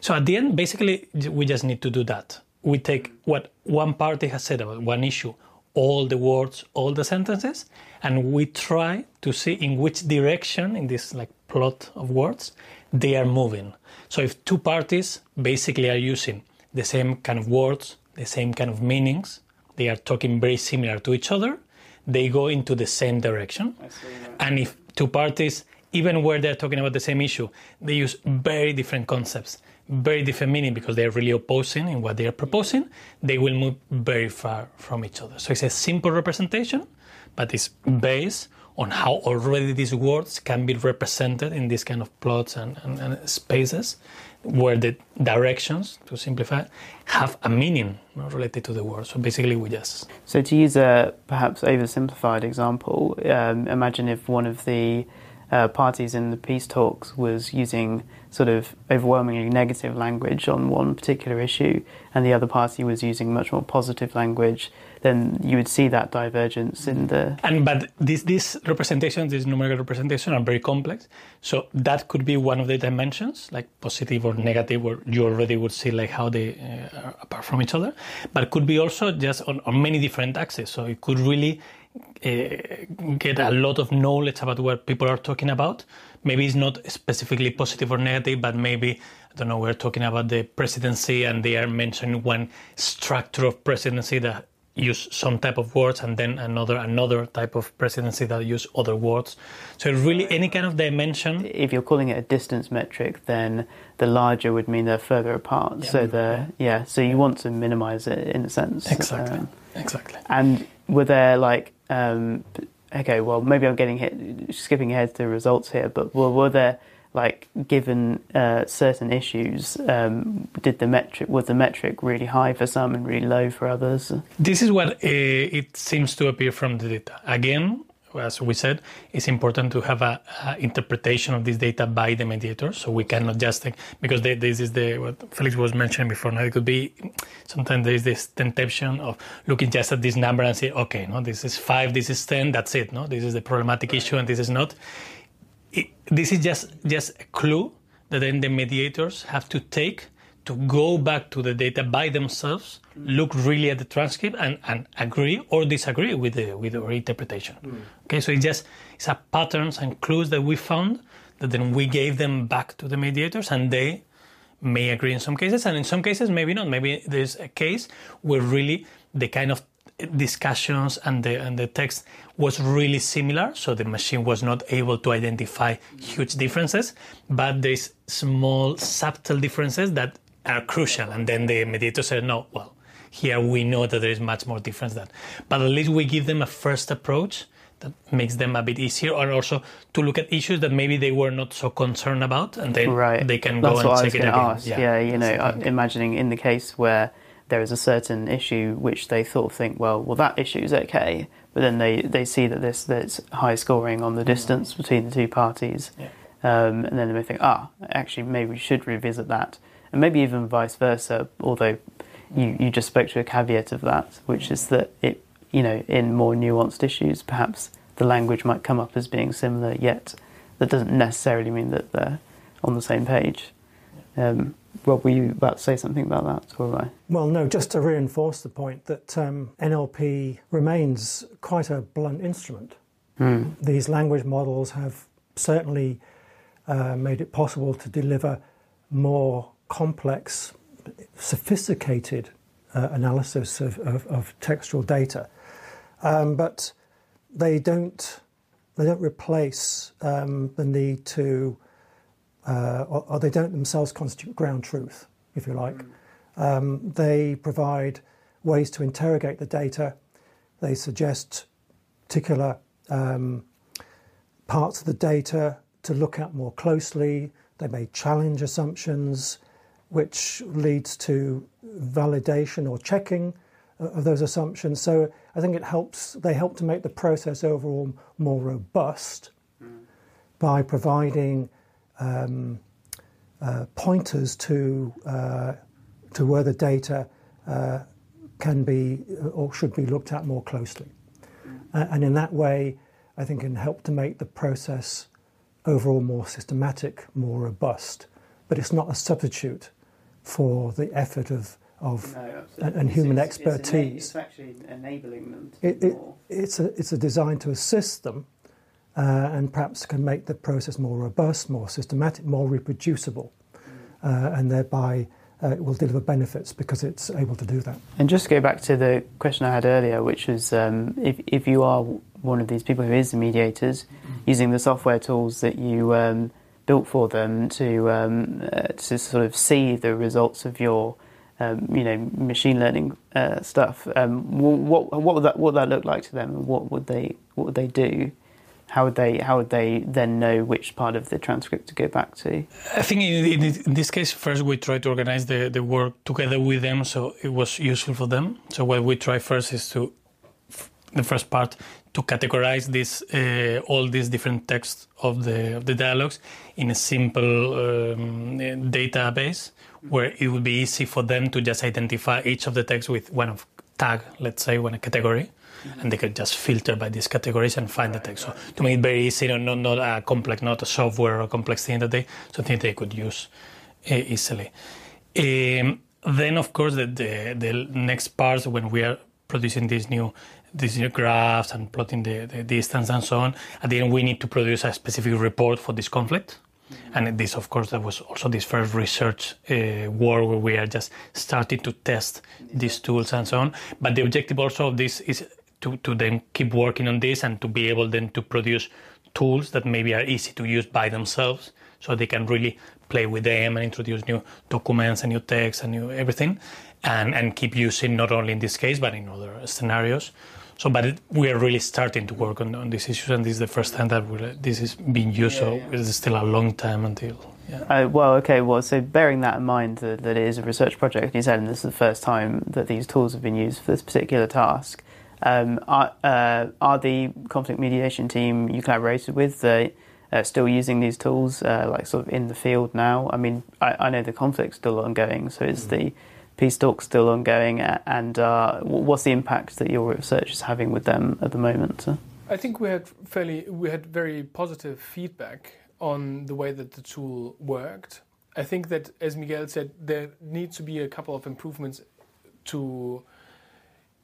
So at the end, basically, we just need to do that. We take what one party has said about one issue, all the words, all the sentences, and we try to see in which direction in this like plot of words they are moving. So if two parties basically are using the same kind of words, the same kind of meanings, they are talking very similar to each other, they go into the same direction. And if two parties, even where they're talking about the same issue, they use very different concepts, very different meaning because they're really opposing in what they are proposing, they will move very far from each other. So it's a simple representation, but it's based on how already these words can be represented in these kind of plots and, and, and spaces where the directions, to simplify, have a meaning related to the word. So basically, we just. So to use a perhaps oversimplified example, um, imagine if one of the uh, parties in the peace talks was using sort of overwhelmingly negative language on one particular issue, and the other party was using much more positive language, then you would see that divergence in the. And but these these representations, these numerical representations, are very complex. So that could be one of the dimensions, like positive or negative, or you already would see like how they uh, are apart from each other. But could be also just on, on many different axes. So it could really uh, get a lot of knowledge about what people are talking about. Maybe it's not specifically positive or negative, but maybe I don't know. We're talking about the presidency, and they are mentioning one structure of presidency that use some type of words and then another another type of presidency that use other words. So really any kind of dimension. If you're calling it a distance metric then the larger would mean they're further apart. Yeah. so the yeah so you want to minimize it in a sense. Exactly. Um, exactly. and were there like um, okay well maybe i'm getting hit skipping ahead to the results here but were, were there like given uh, certain issues, um, did the metric was the metric really high for some and really low for others? This is what uh, it seems to appear from the data. Again, as we said, it's important to have a, a interpretation of this data by the mediator. So we cannot just think because they, this is the what Felix was mentioning before. Now it could be sometimes there is this temptation of looking just at this number and say, okay, no, this is five, this is ten, that's it. No, this is the problematic issue, and this is not it, this is just just a clue that then the mediators have to take to go back to the data by themselves, mm. look really at the transcript and, and agree or disagree with the with the interpretation. Mm. Okay, so it's just it's a patterns and clues that we found that then we gave them back to the mediators and they may agree in some cases and in some cases maybe not. Maybe there's a case where really the kind of discussions and the and the text was really similar so the machine was not able to identify huge differences but there's small subtle differences that are crucial and then the mediator said no well here we know that there is much more difference than but at least we give them a first approach that makes them a bit easier or also to look at issues that maybe they were not so concerned about and then right. they can That's go and check it again ask. yeah. yeah you know uh, imagining in the case where there is a certain issue which they sort of think, well, well that issue is okay, but then they, they see that this there's high scoring on the mm. distance between the two parties, yeah. um, and then they may think, ah, actually maybe we should revisit that, and maybe even vice versa. Although you you just spoke to a caveat of that, which is that it you know in more nuanced issues perhaps the language might come up as being similar, yet that doesn't necessarily mean that they're on the same page. Um, Rob, were you about to say something about that, or I? Well, no, just to reinforce the point that um, NLP remains quite a blunt instrument. Mm. These language models have certainly uh, made it possible to deliver more complex, sophisticated uh, analysis of, of, of, textual data, um, but they don't they don't replace um, the need to or, or, they don't themselves constitute ground truth, if you like. Um, they provide ways to interrogate the data. They suggest particular um, parts of the data to look at more closely. They may challenge assumptions, which leads to validation or checking of those assumptions. So I think it helps. They help to make the process overall more robust mm. by providing um, uh, pointers to uh, to where the data uh, can be or should be looked at more closely, and in that way, I think can help to make the process overall more systematic, more robust. But it's not a substitute for the effort of of no, and, and, human it's, expertise. It's, actually enabling them. It, it, it's a it's a design to assist them uh, and perhaps can make the process more robust, more systematic, more reproducible, uh, and thereby uh, it will deliver benefits because it's able to do that. And just to go back to the question I had earlier, which was um, if, if you are one of these people who is the mediators, using the software tools that you um, built for them to um, uh, to sort of see the results of your um, you know machine learning uh, stuff. Um, what what would that what would that look like to them? What would they what would they do? How would they how would they then know which part of the transcript to go back to? I think in, in, this case, first we try to organize the, the work together with them, so it was useful for them. So what we try first is to the first part to categorize this uh, all these different texts of the of the dialogues in a simple um, database where it would be easy for them to just identify each of the texts with one of tag, let's say, one category. And they could just filter by these categories and find the text. So to make it very easy, not not a complex, not a software or complex thing that they something they could use uh, easily. Um, then, of course, the, the the next part when we are producing these new these new graphs and plotting the, the distance and so on. At the end, we need to produce a specific report for this conflict. Mm-hmm. And this, of course, that was also this first research uh, work where we are just starting to test these tools and so on. But the objective also of this is to, to then keep working on this and to be able then to produce tools that maybe are easy to use by themselves so they can really play with them and introduce new documents and new text and new everything and, and keep using not only in this case but in other scenarios. So, but it, we are really starting to work on, on these issues, and this is the first time that this is being used. Yeah, so yeah. it's still a long time until. Yeah. Uh, well, okay. Well, so bearing that in mind that, that it is a research project, and you said, and this is the first time that these tools have been used for this particular task. Um, are, uh, are the conflict mediation team you collaborated with uh, still using these tools, uh, like sort of in the field now? I mean, I, I know the conflict's still ongoing, so is mm. the peace talks still ongoing, and uh, what's the impact that your research is having with them at the moment? I think we had fairly we had very positive feedback on the way that the tool worked. I think that, as Miguel said, there needs to be a couple of improvements to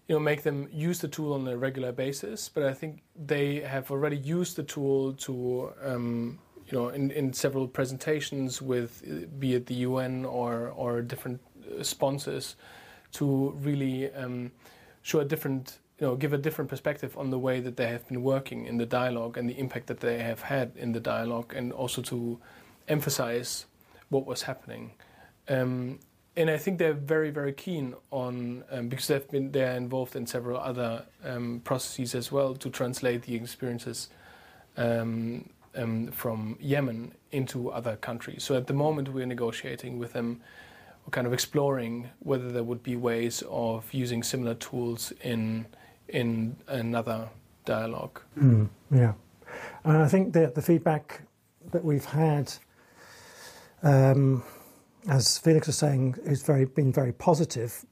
you know make them use the tool on a regular basis. But I think they have already used the tool to um, you know in, in several presentations with be it the UN or or different sponsors to really um, show a different, you know, give a different perspective on the way that they have been working in the dialogue and the impact that they have had in the dialogue, and also to emphasize what was happening. Um, and I think they're very, very keen on um, because they've been they're involved in several other um, processes as well to translate the experiences um, um, from Yemen into other countries. So at the moment, we're negotiating with them we're kind of exploring whether there would be ways of using similar tools in in another dialogue. Mm, yeah, and I think the the feedback that we've had, um, as Felix was saying, is very been very positive.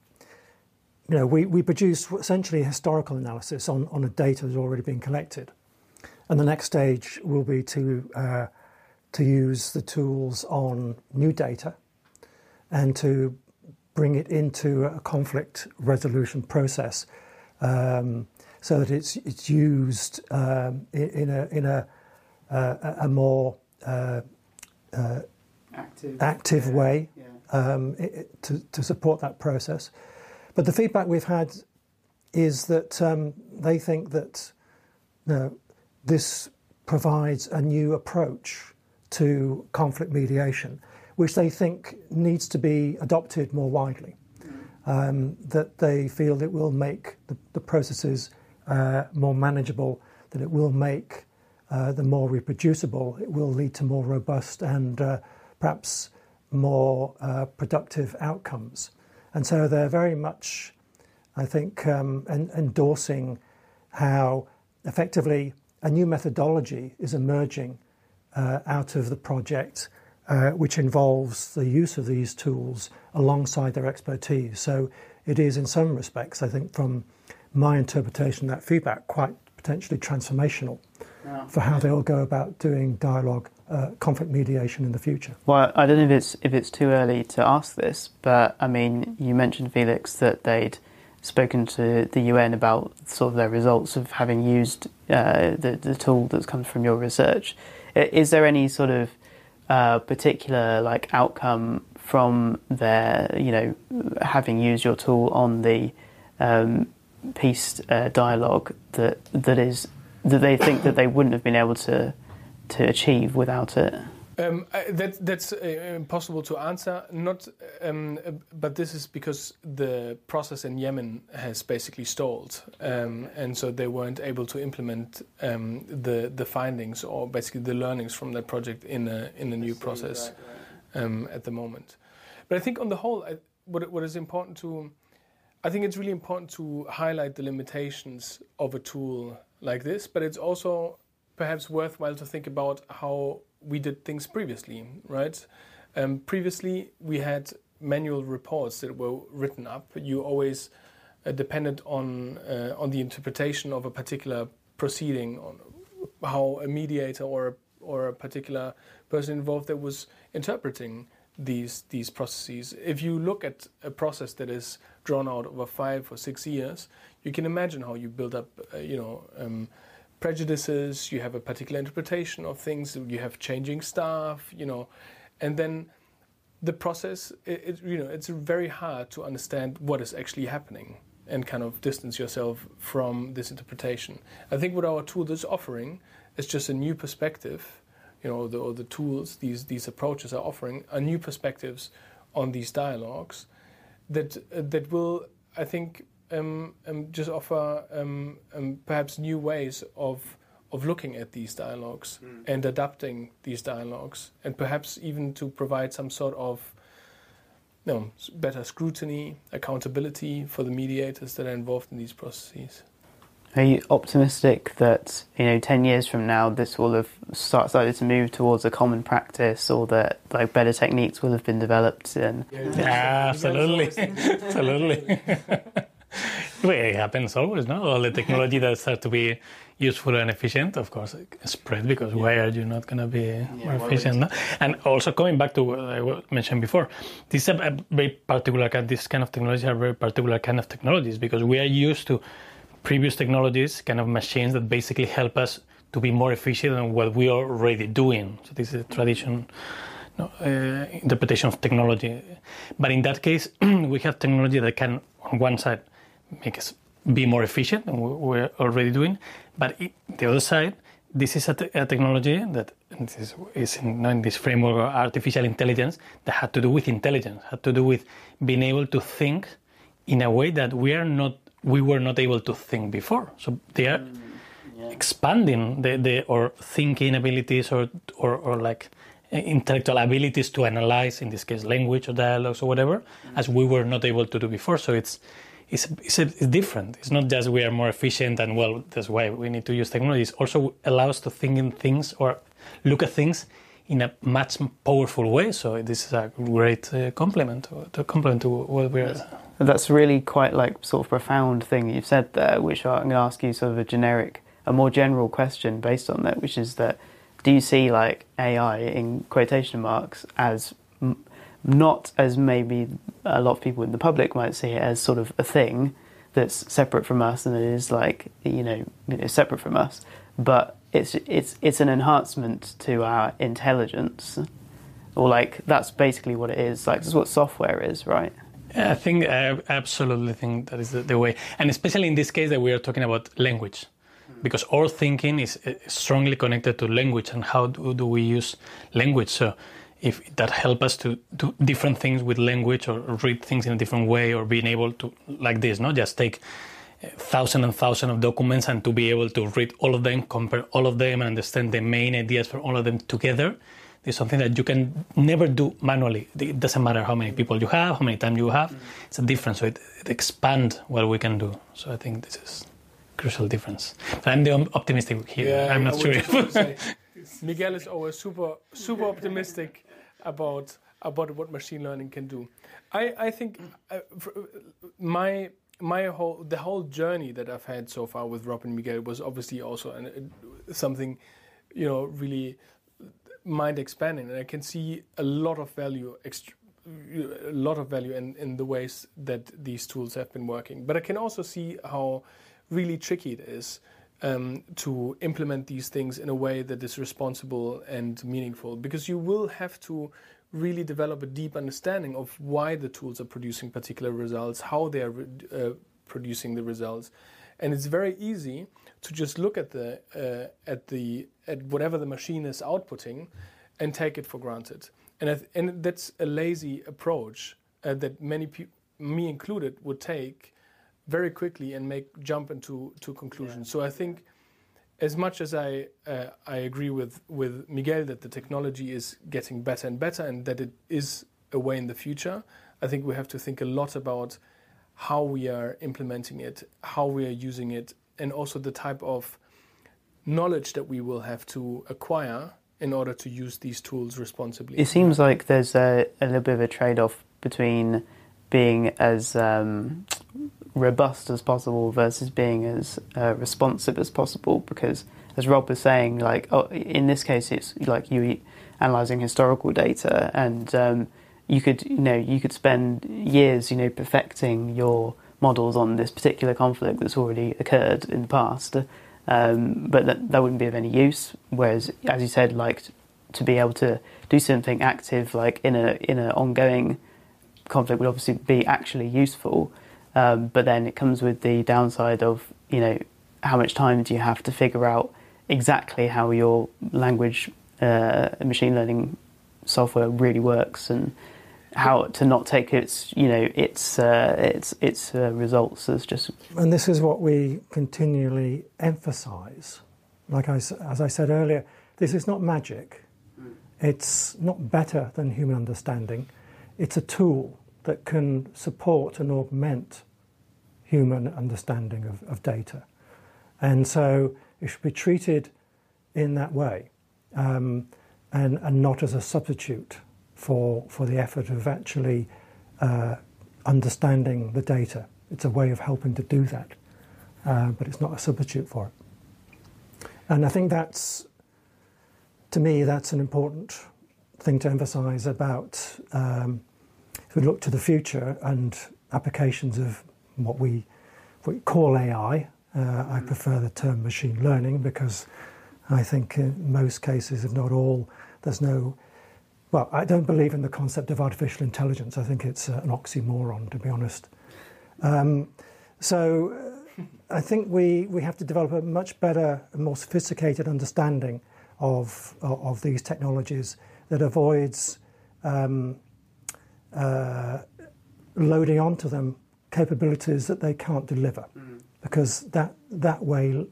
You know, we, we produce essentially a historical analysis on, on a data that's already been collected. And the next stage will be to uh, to use the tools on new data and to bring it into a conflict resolution process um, so that it's it's used um, in a in a uh, a more uh, active, active way yeah. um, it, to to support that process. But the feedback we've had is that um, they think that you know, this provides a new approach to conflict mediation which they think needs to be adopted more widely. Um, that they feel it will make the, the processes uh, more manageable, that it will make uh, them more reproducible, it will lead to more robust and uh, perhaps more uh, productive outcomes. And so they're very much, I think, um, en- endorsing how effectively a new methodology is emerging uh, out of the project uh, which involves the use of these tools alongside their expertise. So it is, in some respects, I think, from my interpretation that feedback, quite potentially transformational yeah. for how they'll go about doing dialogue, uh, conflict mediation in the future. Well, I don't know if it's if it's too early to ask this, but I mean, you mentioned Felix that they'd spoken to the UN about sort of their results of having used uh, the the tool that's come from your research. Is there any sort of uh, particular like outcome from their, you know, having used your tool on the um, peace uh, dialogue that that is that they think that they wouldn't have been able to to achieve without it. Um, that, that's uh, impossible to answer. Not, um, but this is because the process in Yemen has basically stalled, um, and so they weren't able to implement um, the the findings or basically the learnings from that project in a in a new process um, at the moment. But I think on the whole, I, what what is important to I think it's really important to highlight the limitations of a tool like this, but it's also perhaps worthwhile to think about how we did things previously, right? Um, previously, we had manual reports that were written up. You always uh, depended on uh, on the interpretation of a particular proceeding, on how a mediator or a, or a particular person involved that was interpreting these these processes. If you look at a process that is drawn out over five or six years, you can imagine how you build up, uh, you know. Um, prejudices you have a particular interpretation of things you have changing staff you know and then the process it, it, you know it's very hard to understand what is actually happening and kind of distance yourself from this interpretation i think what our tool is offering is just a new perspective you know the, or the tools these these approaches are offering are new perspectives on these dialogues that uh, that will i think um, um, just offer um, um, perhaps new ways of of looking at these dialogues mm. and adapting these dialogues, and perhaps even to provide some sort of you know, better scrutiny, accountability for the mediators that are involved in these processes. Are you optimistic that you know ten years from now this will have start, started to move towards a common practice, or that like better techniques will have been developed? And yeah, absolutely, absolutely. it happens always, no? All the technology that starts to be useful and efficient, of course, spread because yeah. why are you not going to be yeah, more efficient? No? And also coming back to what I mentioned before, this is a very particular kind. This kind of technologies are very particular kind of technologies because we are used to previous technologies, kind of machines that basically help us to be more efficient in what we are already doing. So this is a tradition. Uh, interpretation of technology, but in that case, we have technology that can, on one side, make us be more efficient, and we're already doing. But it, the other side, this is a, technology that is, is in, in, this framework of artificial intelligence that had to do with intelligence, had to do with being able to think in a way that we are not, we were not able to think before. So they are mm, yeah. expanding the, the or thinking abilities or, or, or like intellectual abilities to analyze, in this case, language or dialogues or whatever, mm. as we were not able to do before. So it's it's, it's, it's, different. It's not just we are more efficient and well, that's why we need to use technology. It also allows to think in things or look at things in a much powerful way. So this is a great uh, complement to complement to what we're. That's really quite like sort of profound thing you've said there, which I'm going to ask you sort of a generic, a more general question based on that, which is that do you see like AI in quotation marks as not as maybe a lot of people in the public might see it as sort of a thing that's separate from us and it is like you know, you know separate from us, but it's it's it's an enhancement to our intelligence, or like that's basically what it is. Like that's what software is, right? I think I absolutely think that is the, way, and especially in this case that we are talking about language. Because our thinking is eh, strongly connected to language and how do, do we use language. So if that help us to do different things with language or read things in a different way or being able to like this not just take eh, thousand and thousand of documents and to be able to read all of them compare all of them and understand the main ideas for all of them together is something that you can never do manually. It doesn't matter how many people you have how many time you have. Mm-hmm. it's a difference. So it, it expands what we can do. So i think this is crucial difference. But i'm the optimistic here. Yeah, i'm not sure miguel is always super super optimistic about about what machine learning can do. I I think uh, my my whole the whole journey that I've had so far with Rob and Miguel was obviously also an, uh, something you know really mind expanding, and I can see a lot of value. a lot of value in, in the ways that these tools have been working. But I can also see how really tricky it is um, to implement these things in a way that is responsible and meaningful because you will have to really develop a deep understanding of why the tools are producing particular results, how they are uh, producing the results. And it's very easy to just look at the uh, at the at whatever the machine is outputting and take it for granted. And th- and that's a lazy approach uh, that many people, me included, would take very quickly and make jump into to conclusions. Yeah. So I think, as much as I uh, I agree with with Miguel that the technology is getting better and better and that it is a way in the future, I think we have to think a lot about how we are implementing it, how we are using it, and also the type of knowledge that we will have to acquire in order to use these tools responsibly. It seems like there's a, a little bit of a trade off between being as um, robust as possible versus being as uh, responsive as possible because as Rob was saying like oh, in this case it's like you analyzing historical data and um, you could you know you could spend years you know perfecting your models on this particular conflict that's already occurred in the past. Um, but that, that wouldn't be of any use. Whereas as you said like to be able to do something active like in a in an ongoing conflict would obviously be actually useful. Um, but then it comes with the downside of you know how much time do you have to figure out exactly how your language uh, machine learning software really works and how to not take its you know its uh, its its uh, results as just and this is what we continually emphasize. Like I, as I said earlier this is not magic. It's not better than human understanding. It's a tool that can support and augment human understanding of, of data. And so it should be treated in that way um, and, and not as a substitute for, for the effort of actually uh, understanding the data. It's a way of helping to do that, uh, but it's not a substitute for it. And I think that's, to me, that's an important thing to emphasize about um, if we look to the future and applications of what we, what we call AI, uh, I mm. prefer the term machine learning because I think in most cases, if not all, there's no. Well, I don't believe in the concept of artificial intelligence. I think it's uh, an oxymoron, to be honest. Um, so uh, I think we, we have to develop a much better and more sophisticated understanding of, of, of these technologies that avoids um, uh, loading onto them capabilities that they can't deliver, mm. because that that way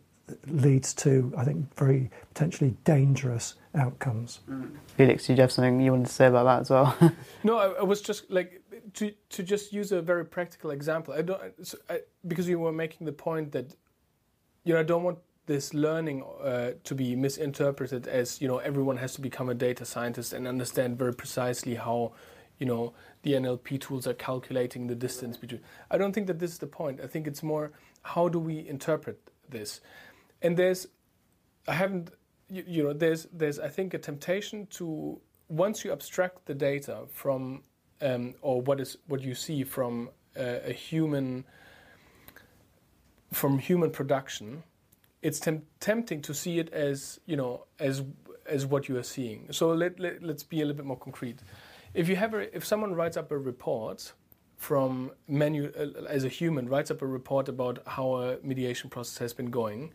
leads to, I think, very potentially dangerous outcomes. Mm. Felix, did you have something you wanted to say about that as well? no, I, I, was just like to to just use a very practical example. I don't so I, because you were making the point that you know I don't want this learning uh, to be misinterpreted as you know everyone has to become a data scientist and understand very precisely how you know the NLP tools are calculating the distance between. I don't think that this is the point. I think it's more how do we interpret this, and there's I haven't you, you know there's there's I think a temptation to once you abstract the data from um, or what is what you see from uh, a human from human production it's tem- tempting to see it as you know as as what you are seeing. So let, let, let's be a little bit more concrete. If you have a, if someone writes up a report from menu uh, as a human writes up a report about how a mediation process has been going,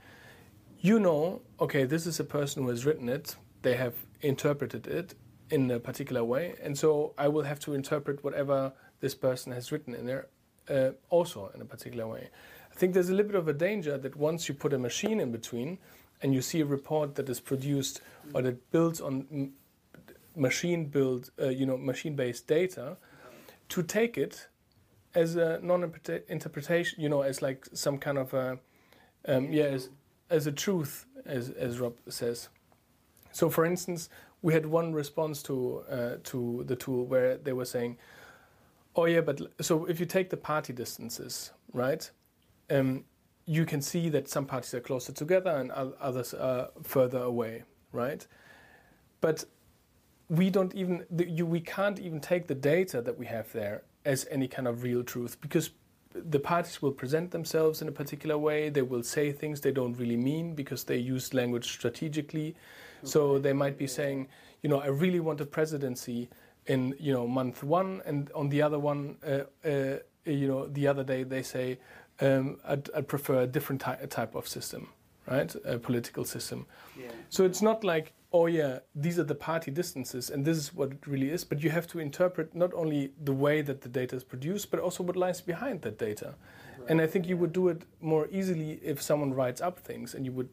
you know, okay, this is a person who has written it. They have interpreted it in a particular way, and so I will have to interpret whatever this person has written in there uh, also in a particular way. I think there's a little bit of a danger that once you put a machine in between and you see a report that is produced or that builds on machine built, uh, you know, machine based data, to take it as a non-interpretation, you know, as like some kind of a, um, yeah, as, as a truth, as as Rob says. So, for instance, we had one response to uh, to the tool where they were saying, "Oh yeah, but so if you take the party distances, right?" Um, you can see that some parties are closer together and others are further away, right? But we don't even the, you, we can't even take the data that we have there as any kind of real truth because the parties will present themselves in a particular way they will say things they don't really mean because they use language strategically okay. so they might be saying you know i really want a presidency in you know month one and on the other one uh, uh, you know the other day they say um, I'd, I'd, prefer a different ty- type of system right a political system yeah. so it's not like oh yeah, these are the party distances and this is what it really is. But you have to interpret not only the way that the data is produced, but also what lies behind that data. Right. And I think you would do it more easily if someone writes up things and you would,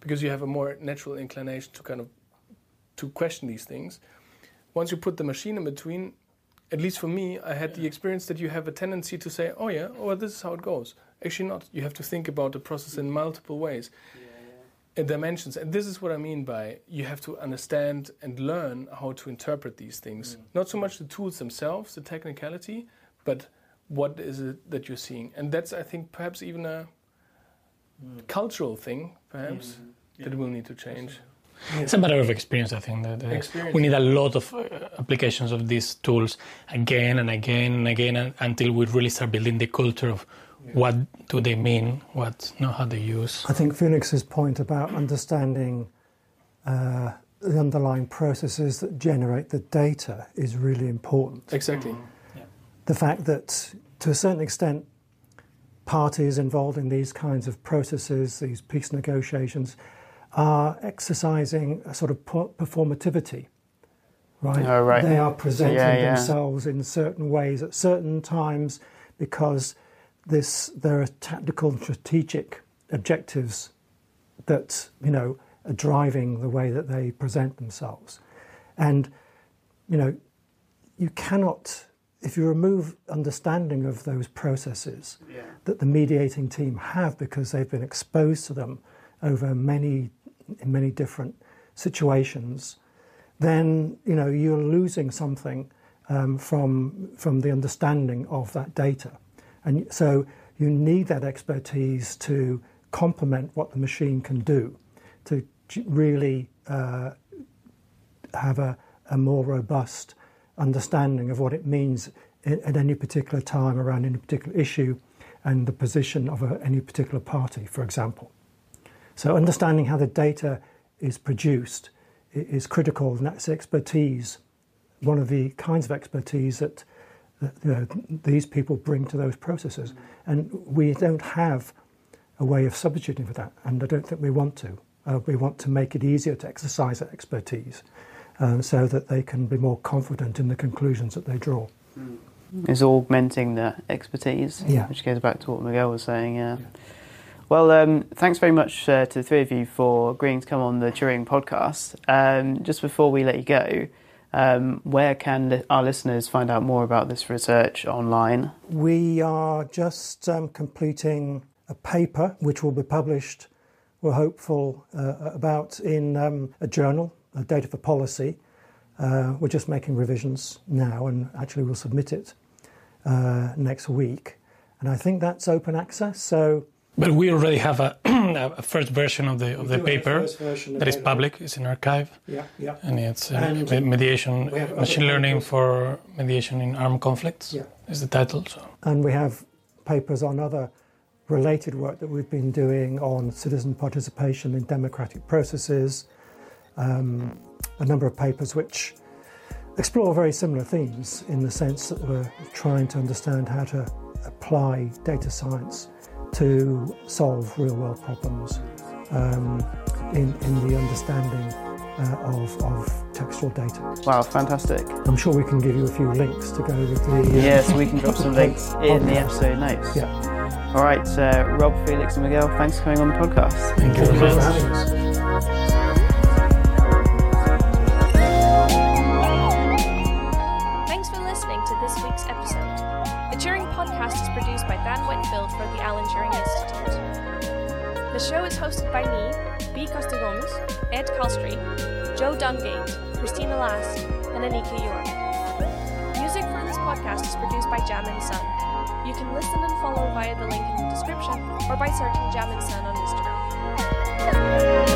because you have a more natural inclination to kind of to question these things. Once you put the machine in between, at least for me, I had the experience that you have a tendency to say, "Oh yeah, oh this is how it goes." Actually, not. You have to think about the process in multiple ways, in dimensions. And this is what I mean by you have to understand and learn how to interpret these things. Not so much the tools themselves, the technicality, but what is it that you're seeing. And that's, I think, perhaps even a cultural thing, perhaps, that will need to change. It's a matter of experience, I think. That, uh, Experience. We need a lot of uh, applications of these tools again and again and again and, until we really start building the culture of what do they mean, what know how they use. I think Felix's point about understanding uh, the underlying processes that generate the data is really important. Exactly. The fact that, to a certain extent, parties involved in these kinds of processes, these peace negotiations, are exercising a sort of performativity. Right? Oh, right. They are presenting Yeah, yeah. themselves in certain ways at certain times because this there are tactical and strategic objectives that you know are driving the way that they present themselves, and you know you cannot if you remove understanding of those processes that the mediating team have because they've been exposed to them over many in many different situations, then you know you're losing something um, from from the understanding of that data, and so you need that expertise to complement what the machine can do, to really uh, have a, a more robust understanding of what it means at any particular time around any particular issue and the position of a, any particular party, for example. So, understanding how the data is produced is critical, and that's expertise, one of the kinds of expertise that, that you know, these people bring to those processes. And we don't have a way of substituting for that, and I don't think we want to. Uh, we want to make it easier to exercise that expertise um, so that they can be more confident in the conclusions that they draw. Is augmenting the expertise, Yeah. which goes back to what Miguel was saying. Yeah. Well, um, thanks very much uh, to the three of you for agreeing to come on the Turing podcast. Um, just before we let you go, um, where can li- our listeners find out more about this research online? We are just um, completing a paper which will be published, we're hopeful, uh, about in um, a journal, Data for Policy. Uh, we're just making revisions now and actually we'll submit it uh, next week. And I think that's open access, so But we already have a, a first version of the of the paper that is public. It's in arXiv, Yeah, yeah. and it's uh, And mediation, we machine learning papers. for mediation in armed conflicts. Yeah. Is the title. So And we have papers on other related work that we've been doing on citizen participation in democratic processes, um, a number of papers which explore very similar themes in the sense that we're trying to understand how to apply data science to solve real world problems um, in, in the understanding uh, of, of textual data. Wow, fantastic. I'm sure we can give you a few links to go with the. uh, Yes, we can drop some links in the episode notes. Yeah. All right, uh, Rob, Felix, and Miguel, thanks for coming on the podcast. thank you very Thank you Jam and Sun. You can listen and follow via the link in the description or by searching Jam and Sun on Instagram.